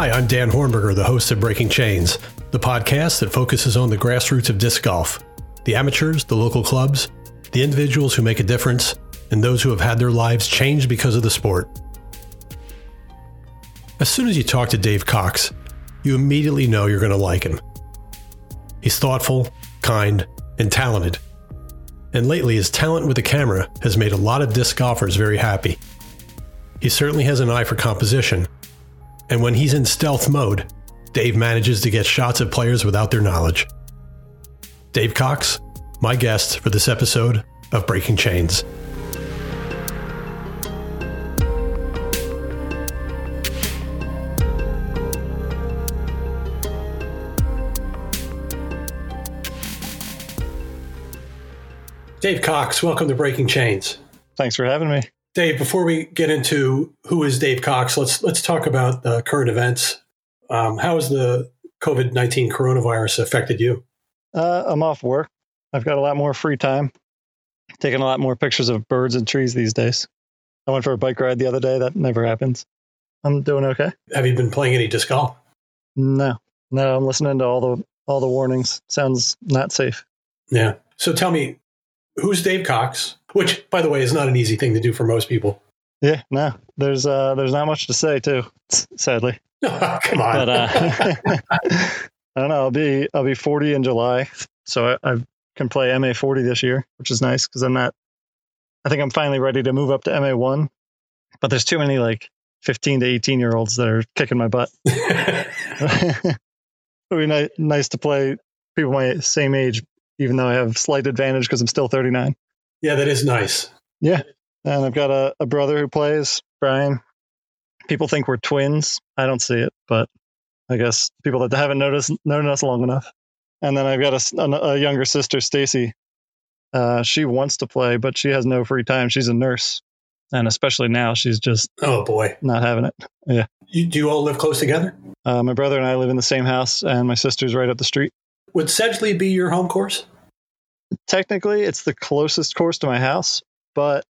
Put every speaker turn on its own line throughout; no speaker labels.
Hi, I'm Dan Hornberger, the host of Breaking Chains, the podcast that focuses on the grassroots of disc golf the amateurs, the local clubs, the individuals who make a difference, and those who have had their lives changed because of the sport. As soon as you talk to Dave Cox, you immediately know you're going to like him. He's thoughtful, kind, and talented. And lately, his talent with the camera has made a lot of disc golfers very happy. He certainly has an eye for composition, and when he's in stealth mode, Dave manages to get shots at players without their knowledge. Dave Cox, my guest for this episode of Breaking Chains. Dave Cox, welcome to Breaking Chains.
Thanks for having me.
Dave, before we get into who is Dave Cox, let's let's talk about the current events. Um, how has the COVID nineteen coronavirus affected you?
Uh, I'm off work. I've got a lot more free time. Taking a lot more pictures of birds and trees these days. I went for a bike ride the other day. That never happens. I'm doing okay.
Have you been playing any disc golf?
No, no. I'm listening to all the all the warnings. Sounds not safe.
Yeah. So tell me, who's Dave Cox? Which, by the way, is not an easy thing to do for most people.
Yeah, no. There's uh there's not much to say too, sadly.
Oh, come on.
But uh, I don't know. I'll be I'll be 40 in July, so I, I can play MA 40 this year, which is nice because I'm not. I think I'm finally ready to move up to MA one, but there's too many like 15 to 18 year olds that are kicking my butt. It'd be ni- nice to play people my same age, even though I have slight advantage because I'm still 39.
yeah, that is nice.
Yeah. And I've got a, a brother who plays, Brian. People think we're twins. I don't see it, but I guess people that haven't noticed known us long enough. And then I've got a younger sister, Stacy. Uh, she wants to play, but she has no free time. She's a nurse, and especially now, she's just
Oh boy.
not having it.
You, do you all live close together?
Uh, my brother and I live in the same house, and my sister's right up the street.
Would Sedgley be your home course?
Technically, it's the closest course to my house, but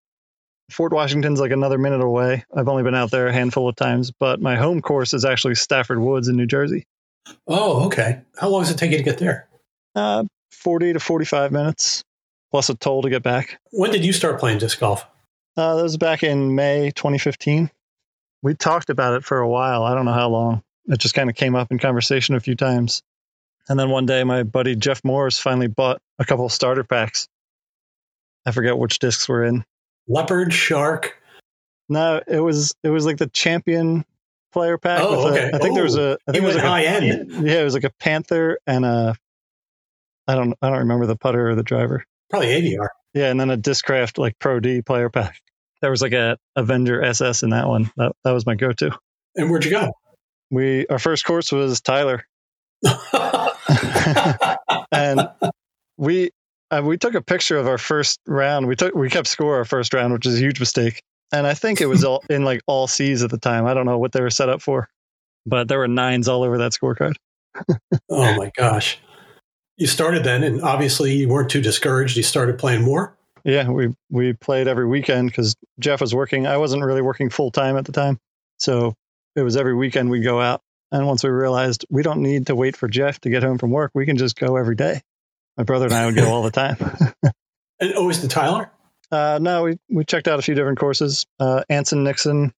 Fort Washington's like another minute away. I've only been out there a handful of times, but my home course is actually Stafford Woods in New Jersey.
Oh, okay. How long does it take you to get there?
Uh, 40 to 45 minutes, plus a toll to get back.
When did you start playing disc golf?
Uh, that was back in May 2015. We talked about it for a while. I don't know how long. It just kind of came up in conversation a few times. And then one day, my buddy Jeff Morris finally bought a couple of starter packs. I forget which discs were in.
Leopard, shark.
No, it was it was like the champion player pack.
Oh, okay.
I think there was a. I
oh,
think it was
went
like
high
a,
end.
Yeah, it was like a panther and a. I don't I don't remember the putter or the driver.
Probably ADR.
Yeah, and then a Discraft like Pro D player pack. There was like a Avenger SS in that one. That that was my go to.
And where'd you go?
We our first course was Tyler, and we uh, we took a picture of our first round. We took we kept score our first round, which is a huge mistake. And I think it was all in like all C's at the time. I don't know what they were set up for, but there were nines all over that scorecard.
oh my gosh. You started then, and obviously you weren't too discouraged. You started playing more.
Yeah, we we played every weekend because Jeff was working. I wasn't really working full time at the time, so it was every weekend we'd go out. And once we realized we don't need to wait for Jeff to get home from work, we can just go every day. My brother and I would go all the time.
And always the Tyler?
uh, no, we we checked out a few different courses. Uh, Anson Nixon.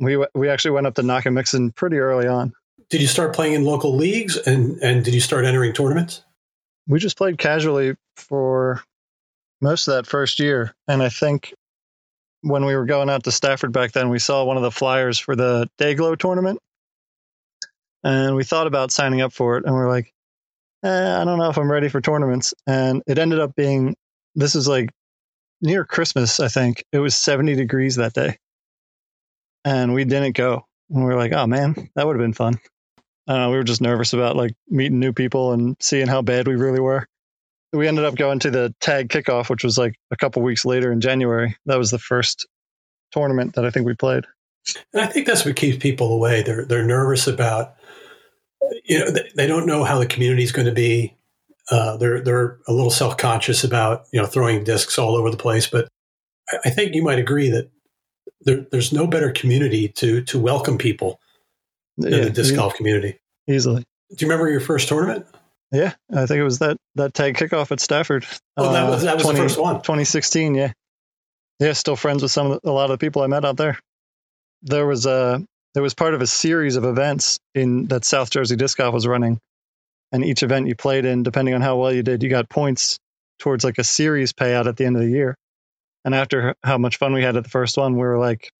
We w- we actually went up to Knock and Nockamixon pretty early on.
Did you start playing in local leagues and, and did you start entering tournaments?
We just played casually for most of that first year, and I think when we were going out to Stafford back then, we saw one of the flyers for the Dayglow tournament, and we thought about signing up for it, and we are like, eh, I don't know if I'm ready for tournaments, and it ended up being this is like near Christmas, I think it was 70 degrees that day, and we didn't go, and we were like, oh man, that would have been fun. I don't know, we were just nervous about like meeting new people and seeing how bad we really were we ended up going to the tag kickoff, which was like a couple weeks later in January. That was the first tournament that I think we played.
And I think that's what keeps people away. They're they're nervous about, you know, they, they don't know how the community is going to be. Uh, they're they're a little self conscious about you know throwing discs all over the place. But I, I think you might agree that there, there's no better community to to welcome people in yeah, the disc golf community.
Easily.
Do you remember your first tournament?
Yeah, I think it was that that tag kickoff at Stafford.
Oh, that was that was 20, the first one.
2016. Yeah, yeah. Still friends with some of the, a lot of the people I met out there. There was a there was part of a series of events in that South Jersey Disc Golf was running, and each event you played in, depending on how well you did, you got points towards like a series payout at the end of the year. And after how much fun we had at the first one, we were like,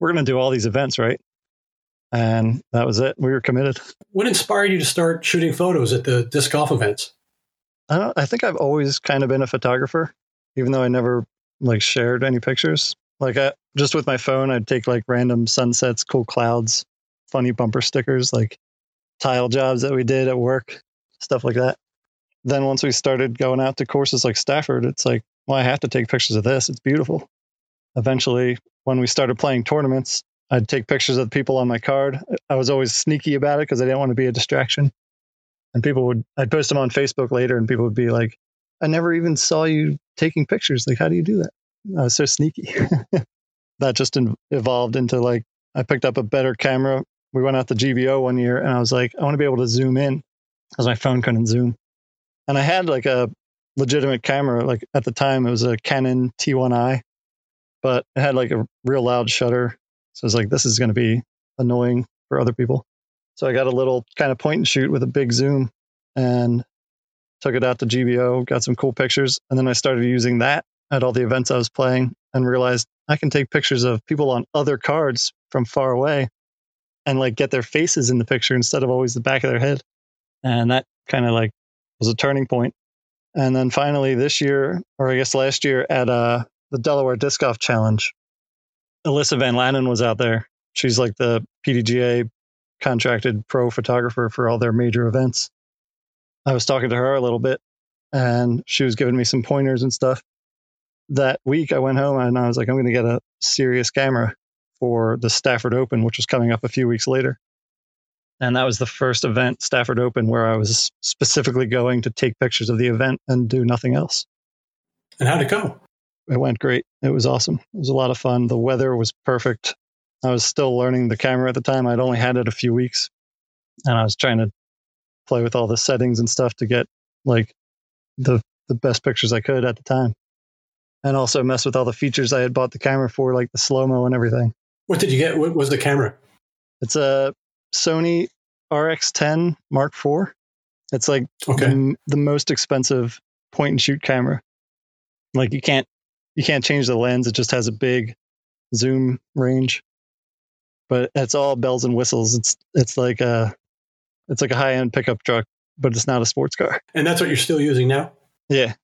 we're going to do all these events, right? And that was it. We were committed.
What inspired you to start shooting photos at the disc golf events?
I don't. I think I've always kind of been a photographer, even though I never like shared any pictures. Like I, just with my phone, I'd take like random sunsets, cool clouds, funny bumper stickers, like tile jobs that we did at work, stuff like that. Then once we started going out to courses like Stafford, it's like, well, I have to take pictures of this. It's beautiful. Eventually, when we started playing tournaments, I'd take pictures of the people on my card. I was always sneaky about it because I didn't want to be a distraction. And people would, I'd post them on Facebook later, and people would be like, I never even saw you taking pictures. Like, how do you do that? I was so sneaky. that just in, evolved into like, I picked up a better camera. We went out to GBO one year, and I was like, I want to be able to zoom in because my phone couldn't zoom. And I had like a legitimate camera. Like at the time, it was a Canon T1i, but it had like a real loud shutter so I was like, this is going to be annoying for other people. So I got a little kind of point and shoot with a big zoom and took it out to GBO, got some cool pictures. And then I started using that at all the events I was playing and realized I can take pictures of people on other cards from far away and like get their faces in the picture instead of always the back of their head. And that kind of like was a turning point. And then finally this year, or I guess last year at uh, the Delaware Disc Golf Challenge, Alyssa Van Lanen was out there. She's like the PDGA contracted pro photographer for all their major events. I was talking to her a little bit and she was giving me some pointers and stuff. That week I went home and I was like, I'm going to get a serious camera for the Stafford Open, which was coming up a few weeks later. And that was the first event, Stafford Open, where I was specifically going to take pictures of the event and do nothing else.
And how'd it go?
it went great. It was awesome. It was a lot of fun. The weather was perfect. I was still learning the camera at the time. I'd only had it a few weeks, and I was trying to play with all the settings and stuff to get like the the best pictures I could at the time, and also mess with all the features I had bought the camera for, like the slow mo and everything.
What did you get? What was the camera?
It's a Sony RX10 Mark IV. It's like
okay.
the, the most expensive point and shoot camera. Like you can't you can't change the lens. It just has a big zoom range, but it's all bells and whistles. It's it's like a it's like a high end pickup truck, but it's not a sports car.
And that's what you're still using now.
Yeah,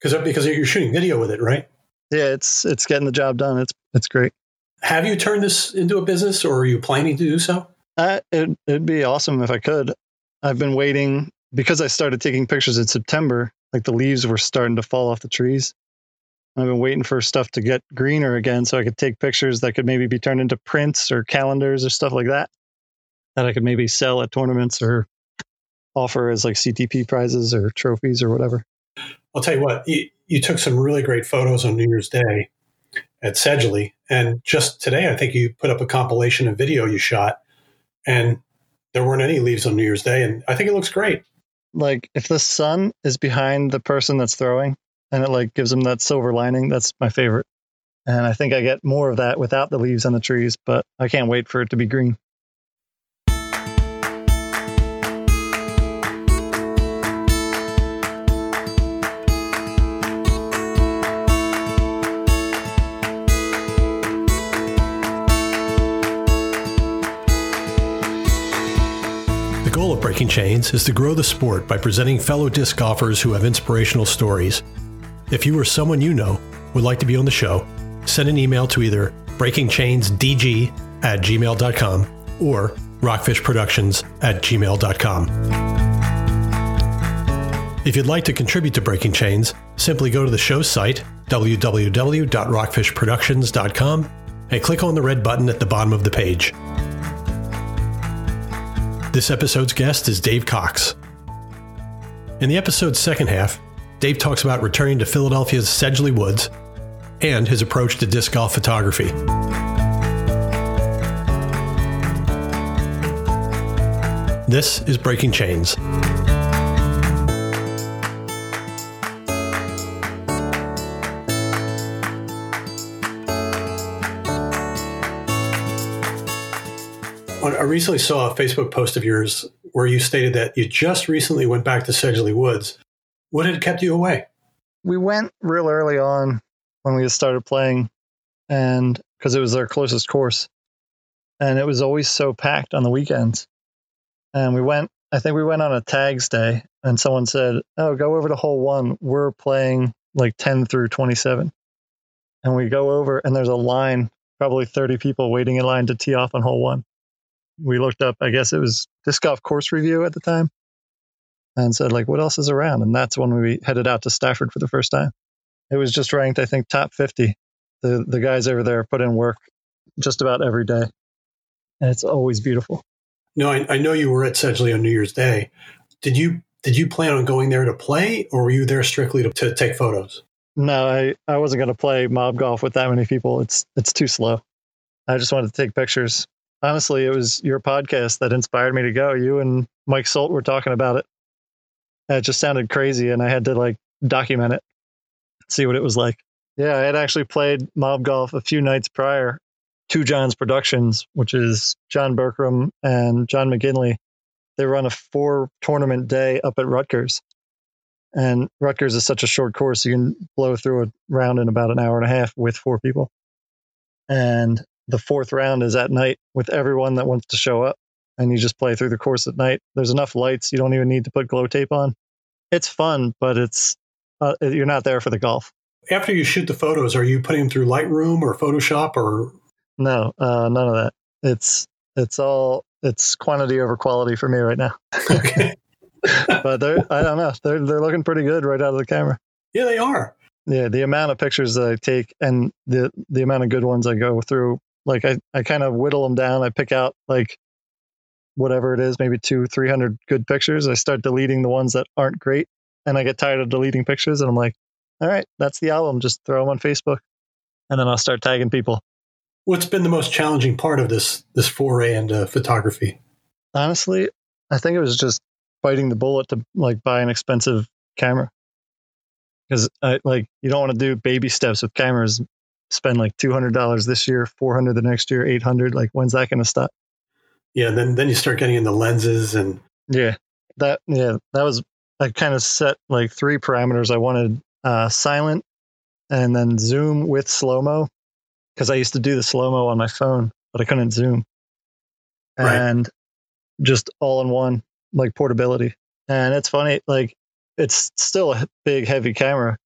because because you're shooting video with it, right?
Yeah, it's it's getting the job done. It's it's great.
Have you turned this into a business, or are you planning to do so?
Uh, it, it'd be awesome if I could. I've been waiting because I started taking pictures in September. Like the leaves were starting to fall off the trees, I've been waiting for stuff to get greener again so I could take pictures that could maybe be turned into prints or calendars or stuff like that that I could maybe sell at tournaments or offer as like CTP prizes or trophies or whatever.
I'll tell you what, you, you took some really great photos on New Year's Day at Sedgley. And just today, I think you put up a compilation of video you shot, and there weren't any leaves on New Year's Day. And I think it looks great.
Like if the sun is behind the person that's throwing, and it like gives them that silver lining. That's my favorite. And I think I get more of that without the leaves on the trees, but I can't wait for it to be green.
Breaking Chains is to grow the sport by presenting fellow disc golfers who have inspirational stories if you or someone you know would like to be on the show, send an email to either breakingchainsdg at gmail.com or rockfishproductions at gmail.com. If you'd like to contribute to Breaking Chains, simply go to the show's site, www.rockfishproductions.com, and click on the red button at the bottom of the page. This episode's guest is Dave Cox. In the episode's second half, Dave talks about returning to Philadelphia's Sedgley Woods and his approach to disc golf photography. This is Breaking Chains. Recently saw a Facebook post of yours where you stated that you just recently went back to Sedgley Woods. What had kept you away?
We went real early on when we started playing, and because it was our closest course, and it was always so packed on the weekends. And we went, I think we went on a tags day, and someone said, "Oh, go over to hole one. We're playing like ten through twenty-seven." And we go over, and there's a line, probably thirty people waiting in line to tee off on hole one we looked up, I guess it was disc golf course review at the time and said like, what else is around? And that's when we headed out to Stafford for the first time. It was just ranked, I think, top 50. The, the guys over there put in work just about every day. And it's always beautiful.
No, I, I know you were at Sedgley on New Year's Day. Did you did you plan on going there to play, or were you there strictly to, to take photos?
No, I, I wasn't going to play mob golf with that many people. It's it's too slow. I just wanted to take pictures honestly, it was your podcast that inspired me to go. You and Mike Salt were talking about it. It just sounded crazy, and I had to like document it, see what it was like. Yeah, I had actually played mob golf a few nights prior to John's Productions, which is John Berkram and John McGinley. They run a four tournament day up at Rutgers. And Rutgers is such a short course, you can blow through a round in about an hour and a half with four people. And the fourth round is at night with everyone that wants to show up and you just play through the course at night. There's enough lights you don't even need to put glow tape on. It's fun but it's uh, you're not there for the golf.
After you shoot the photos are you putting them through lightroom or photoshop or?
No uh, none of that. It's it's all it's quantity over quality for me right now. Okay. But they're i don't know. They're they're looking pretty good right out of the camera.
Yeah they are.
Yeah the amount of pictures that i take and the the amount of good ones i go through like I, I kind of whittle them down. I pick out like whatever it is, maybe two, 300 good pictures. I start deleting the ones that aren't great. And I get tired of deleting pictures. And I'm like, all right, that's the album. Just throw them on Facebook. And then I'll start tagging people.
What's been the most challenging part of this this foray into photography?
Honestly, I think it was just biting the bullet to like buy an expensive camera because I like you don't want to do baby steps with cameras spend like two hundred dollars this year, four hundred the next year, eight hundred. Like when's that going to stop?
Yeah, then then you start getting into lenses and
yeah, that yeah that was I kind of set like three parameters. I wanted uh, silent and then zoom with slow mo because I used to do the slow mo on my phone, but I couldn't zoom. And right. just all in one, like portability. And it's funny, like it's still a big, heavy camera.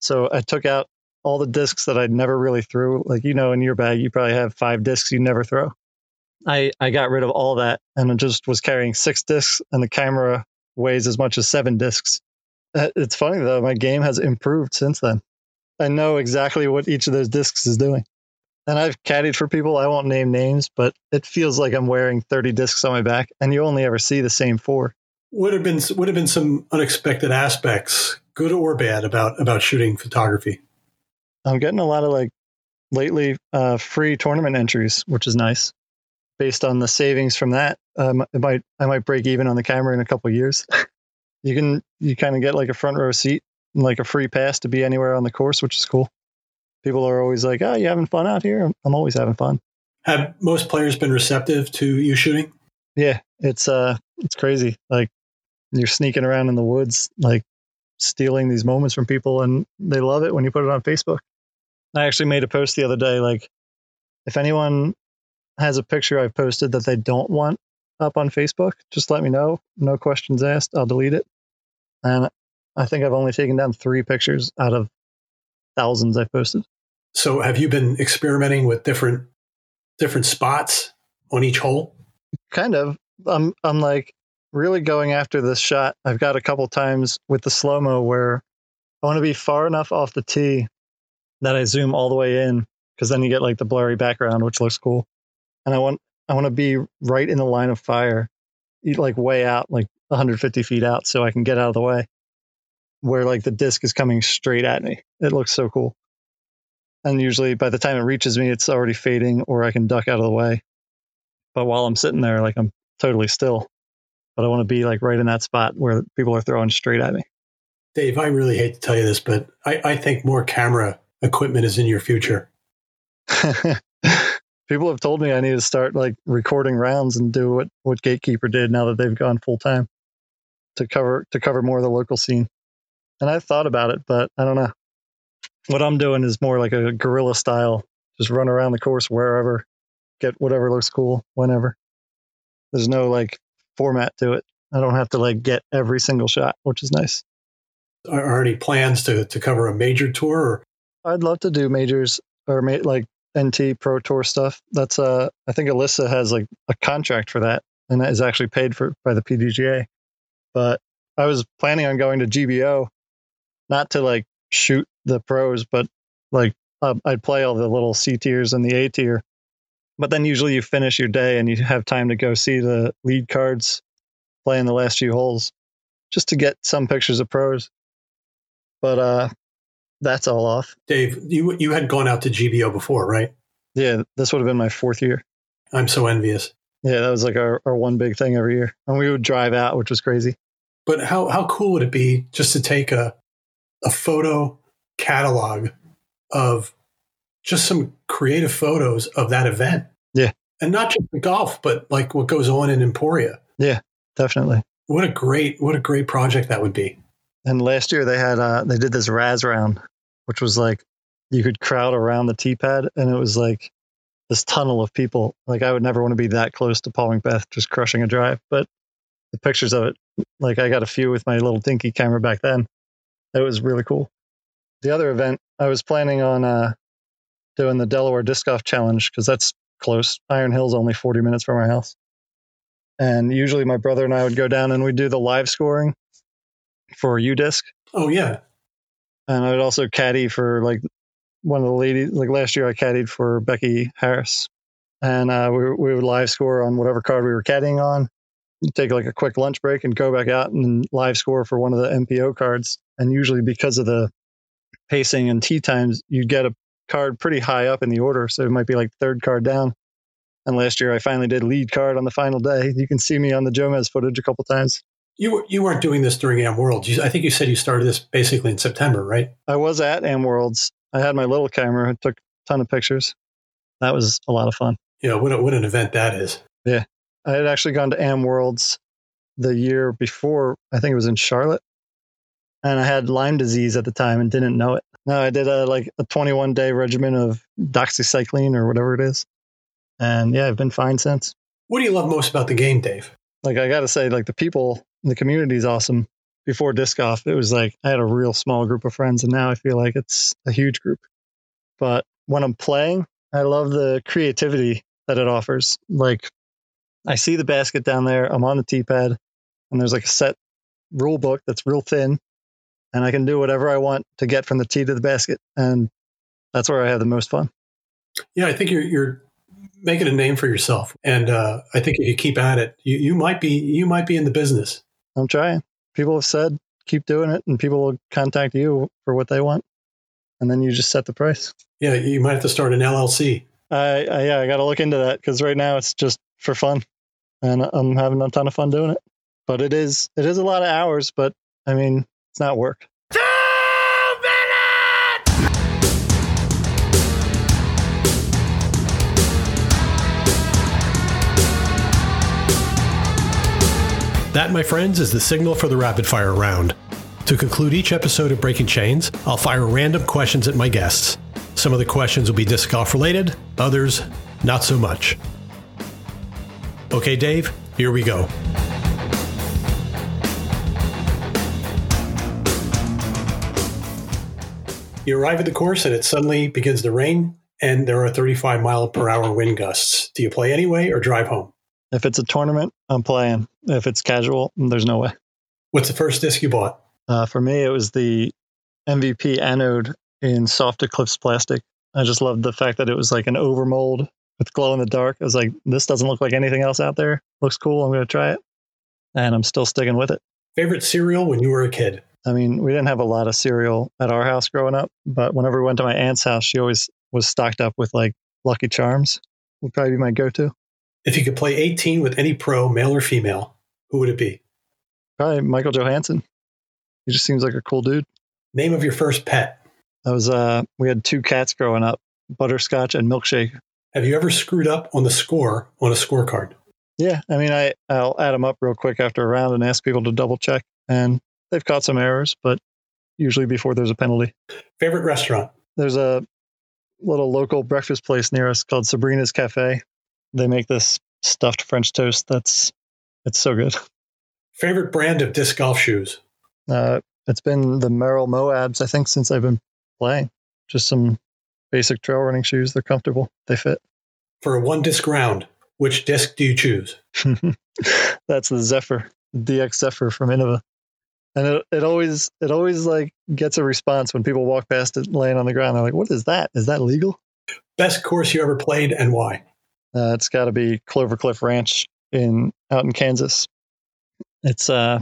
So I took out all the discs that I'd never really threw. Like, you know, in your bag, you probably have five discs you never throw. I, I got rid of all that and I just was carrying six discs, and the camera weighs as much as seven discs. Uh, it's funny though, my game has improved since then. I know exactly what each of those discs is doing. And I've caddied for people. I won't name names, but it feels like I'm wearing 30 discs on my back, and you only ever see the same four.
Would have been would have been some unexpected aspects, good or bad, about about shooting photography.
I'm getting a lot of like lately uh, free tournament entries, which is nice. Based on the savings from that, um, it might I might break even on the camera in a couple years. you can you kind of get like a front row seat and like a free pass to be anywhere on the course, which is cool. People are always like, "Oh, you having fun out here?" I'm always having fun.
Have most players been receptive to you shooting?
Yeah, it's uh, it's crazy. Like you're sneaking around in the woods, like stealing these moments from people, and they love it when you put it on Facebook. I actually made a post the other day like, if anyone has a picture I've posted that they don't want up on Facebook, just let me know. No questions asked. I'll delete it. And I think I've only taken down three pictures out of thousands I've posted.
So have you been experimenting with different different spots on each hole?
Kind of. I'm I'm like really going after this shot. I've got a couple times with the slow mo where I want to be far enough off the tee that I zoom all the way in because then you get like the blurry background, which looks cool. And I want I want to be right in the line of fire, like way out, like 150 feet out, so I can get out of the way. Where like the disc is coming straight at me. It looks so cool. And usually by the time it reaches me, it's already fading, or I can duck out of the way. But while I'm sitting there, like I'm totally still. but I want to be like right in that spot where people are throwing straight at me.
Dave, I really hate to tell you this, but I, I think more camera equipment is in your future.
people have told me I need to start like recording rounds and do what, what Gatekeeper did now that they've gone full time to cover to cover more of the local scene. And I've thought about it, but I don't know. What I'm doing is more like a guerrilla style, just run around the course wherever, get whatever looks cool whenever. There's no like format to it. I don't have to like get every single shot, which is nice.
Are are any plans to, to cover a major tour? Or
I'd love to do majors or ma- like NT Pro Tour stuff. That's uh, I think Alyssa has like a contract for that, and that is actually paid for by the PDGA. But I was planning on going to GBO, not to like shoot the pros, but like uh, I'd play all the little C tiers and the A tier. But then usually you finish your day and you have time to go see the lead cards, play in the last few holes, just to get some pictures of pros. But uh, that's all off.
Dave, you you had gone out to GBO before, right?
Yeah, this would have been my fourth year.
I'm so envious.
Yeah, that was like our, our one big thing every year. And we would drive out, which was crazy.
But how how cool would it be just to take a a photo catalog of just some creative photos of that event?
Yeah.
And not just the golf, but like what goes on in Emporia.
Yeah, definitely.
What a great what a great project that would be.
And last year they had uh they did this Raz round, which was like you could crowd around the tee pad and it was like this tunnel of people. Like I would never want to be that close to Paul McBeth just crushing a drive. But the pictures of it, like I got a few with my little dinky camera back then. It was really cool. The other event, I was planning on uh doing the Delaware Disc Golf Challenge because that's close. Iron Hill's only 40 minutes from our house. And usually my brother and I would go down and we'd do the live scoring for UDisc.
Oh yeah.
And I would also caddy for like one of the ladies. Like last year, I caddied for Becky Harris, and uh, we we would live score on whatever card we were caddying on. You'd take like a quick lunch break and go back out and live score for one of the MPO cards. And usually, because of the pacing and tee times, you'd get a card pretty high up in the order, so it might be like third card down. And last year, I finally did lead card on the final day. You can see me on the Jomez footage a couple times.
You were- you weren't doing this during Am World. You, I think you said you started this basically in September, right?
I was at Am Worlds. I had my little camera. I took a ton of pictures. That was a lot of fun.
Yeah, what a, what an event that is.
Yeah, I had actually gone to Am Worlds the year before. I think it was in Charlotte, and I had Lyme disease at the time and didn't know it. No, I did a like a 21 day regimen of doxycycline or whatever it is, and yeah, I've been fine since.
What do you love most about the game, Dave?
Like I got to say, like the people, the community is awesome. Before disc golf, it was like I had a real small group of friends, and now I feel like it's a huge group. But when I'm playing, I love the creativity that it offers. Like I see the basket down there, I'm on the tee pad, and there's like a set rule book that's real thin, and I can do whatever I want to get from the tee to the basket, and that's where I have the most fun.
Yeah, I think you're you're making a name for yourself, and uh, I think if you keep at it, you, you might be you might be in the business.
I'm trying. People have said keep doing it, and people will contact you for what they want, and then you just set the price.
Yeah, you might have to start an LLC.
I, I yeah, I got to look into that because right now it's just for fun, and I'm having a ton of fun doing it. But it is it is a lot of hours, but I mean it's not work.
That, my friends, is the signal for the rapid fire round. To conclude each episode of Breaking Chains, I'll fire random questions at my guests. Some of the questions will be disc golf related, others, not so much. Okay, Dave, here we go. You arrive at the course and it suddenly begins to rain, and there are 35 mile per hour wind gusts. Do you play anyway or drive home?
If it's a tournament, I'm playing. If it's casual, there's no way.
What's the first disc you bought?
Uh, for me, it was the MVP anode in soft eclipse plastic. I just loved the fact that it was like an overmold with glow in the dark. I was like, this doesn't look like anything else out there. Looks cool. I'm going to try it. And I'm still sticking with it.
Favorite cereal when you were a kid?
I mean, we didn't have a lot of cereal at our house growing up, but whenever we went to my aunt's house, she always was stocked up with like Lucky Charms. Would probably be my go-to.
If you could play 18 with any pro, male or female, Who would it be?
Probably Michael Johansen. He just seems like a cool dude.
Name of your first pet.
I was uh we had two cats growing up, Butterscotch and Milkshake.
Have you ever screwed up on the score on a scorecard?
Yeah, I mean I I'll add them up real quick after a round and ask people to double check and they've caught some errors, but usually before there's a penalty.
Favorite restaurant?
There's a little local breakfast place near us called Sabrina's Cafe. They make this stuffed French toast that's it's so good.
Favorite brand of disc golf shoes?
Uh, it's been the Merrell Moabs, I think, since I've been playing. Just some basic trail running shoes. They're comfortable. They fit.
For a one disc round, which disc do you choose?
That's the Zephyr, DX Zephyr from Innova. And it, it always it always like gets a response when people walk past it laying on the ground. They're like, "What is that? Is that legal?"
Best course you ever played and why?
Uh, it's got to be Clover Cliff Ranch in out in Kansas. It's uh,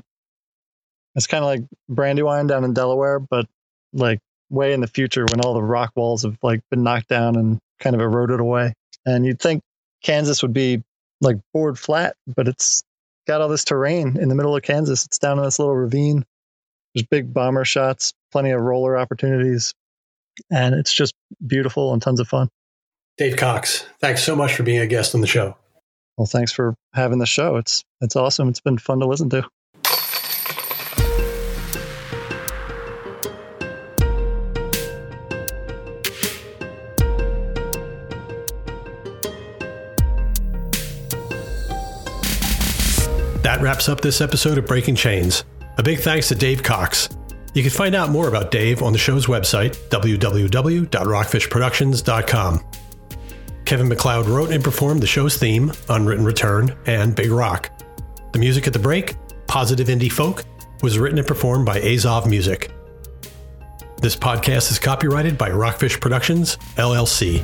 it's kind of like Brandywine down in Delaware, but like way in the future when all the rock walls have like been knocked down and kind of eroded away. And you'd think Kansas would be like board flat, but it's got all this terrain in the middle of Kansas. It's down in this little ravine. There's big bomber shots, plenty of roller opportunities, and it's just beautiful and tons of fun.
Dave Cox, thanks so much for being a guest on the show.
Well, thanks for having the show. It's it's awesome. It's been fun to listen to.
That wraps up this episode of Breaking Chains. A big thanks to Dave Cox. You can find out more about Dave on the show's website, www.rockfishproductions.com. Kevin MacLeod wrote and performed the show's theme, Unwritten Return, and Big Rock. The music at the break, Positive Indie Folk, was written and performed by Azov Music. This podcast is copyrighted by Rockfish Productions, LLC.